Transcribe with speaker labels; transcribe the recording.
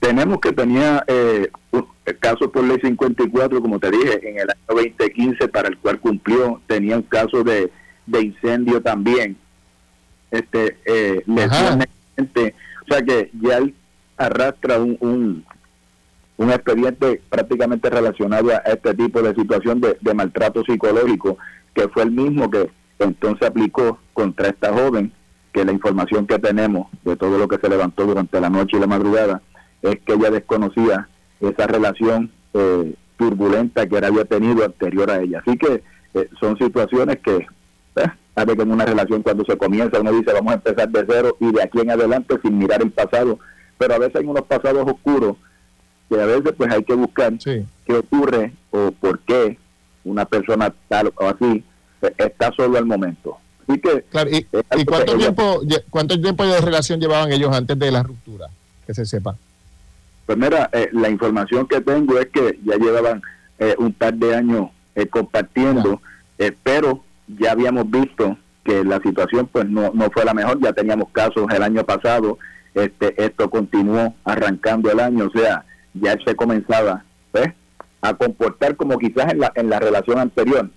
Speaker 1: tenemos que tenía eh, un caso por ley 54, como te dije, en el año 2015 para el cual cumplió, tenía un caso de, de incendio también. Este, eh, o sea que ya él arrastra un, un, un, expediente prácticamente relacionado a este tipo de situación de, de maltrato psicológico, que fue el mismo que entonces aplicó contra esta joven, que la información que tenemos de todo lo que se levantó durante la noche y la madrugada es que ella desconocía esa relación eh, turbulenta que él había tenido anterior a ella. Así que eh, son situaciones que, eh, sabe que en una relación cuando se comienza uno dice vamos a empezar de cero y de aquí en adelante sin mirar el pasado, pero a veces hay unos pasados oscuros que a veces pues hay que buscar qué ocurre o por qué una persona tal o así eh, está solo al momento. Así que,
Speaker 2: ¿y, cuánto, tiempo, cuánto tiempo de relación llevaban ellos antes de la ruptura? Que se sepa.
Speaker 1: Pues mira, eh, la información que tengo es que ya llevaban eh, un par de años eh, compartiendo, pero ya habíamos visto que la situación pues no, no fue la mejor, ya teníamos casos el año pasado, este esto continuó arrancando el año, o sea, ya se comenzaba a comportar como quizás en la, en la relación anterior,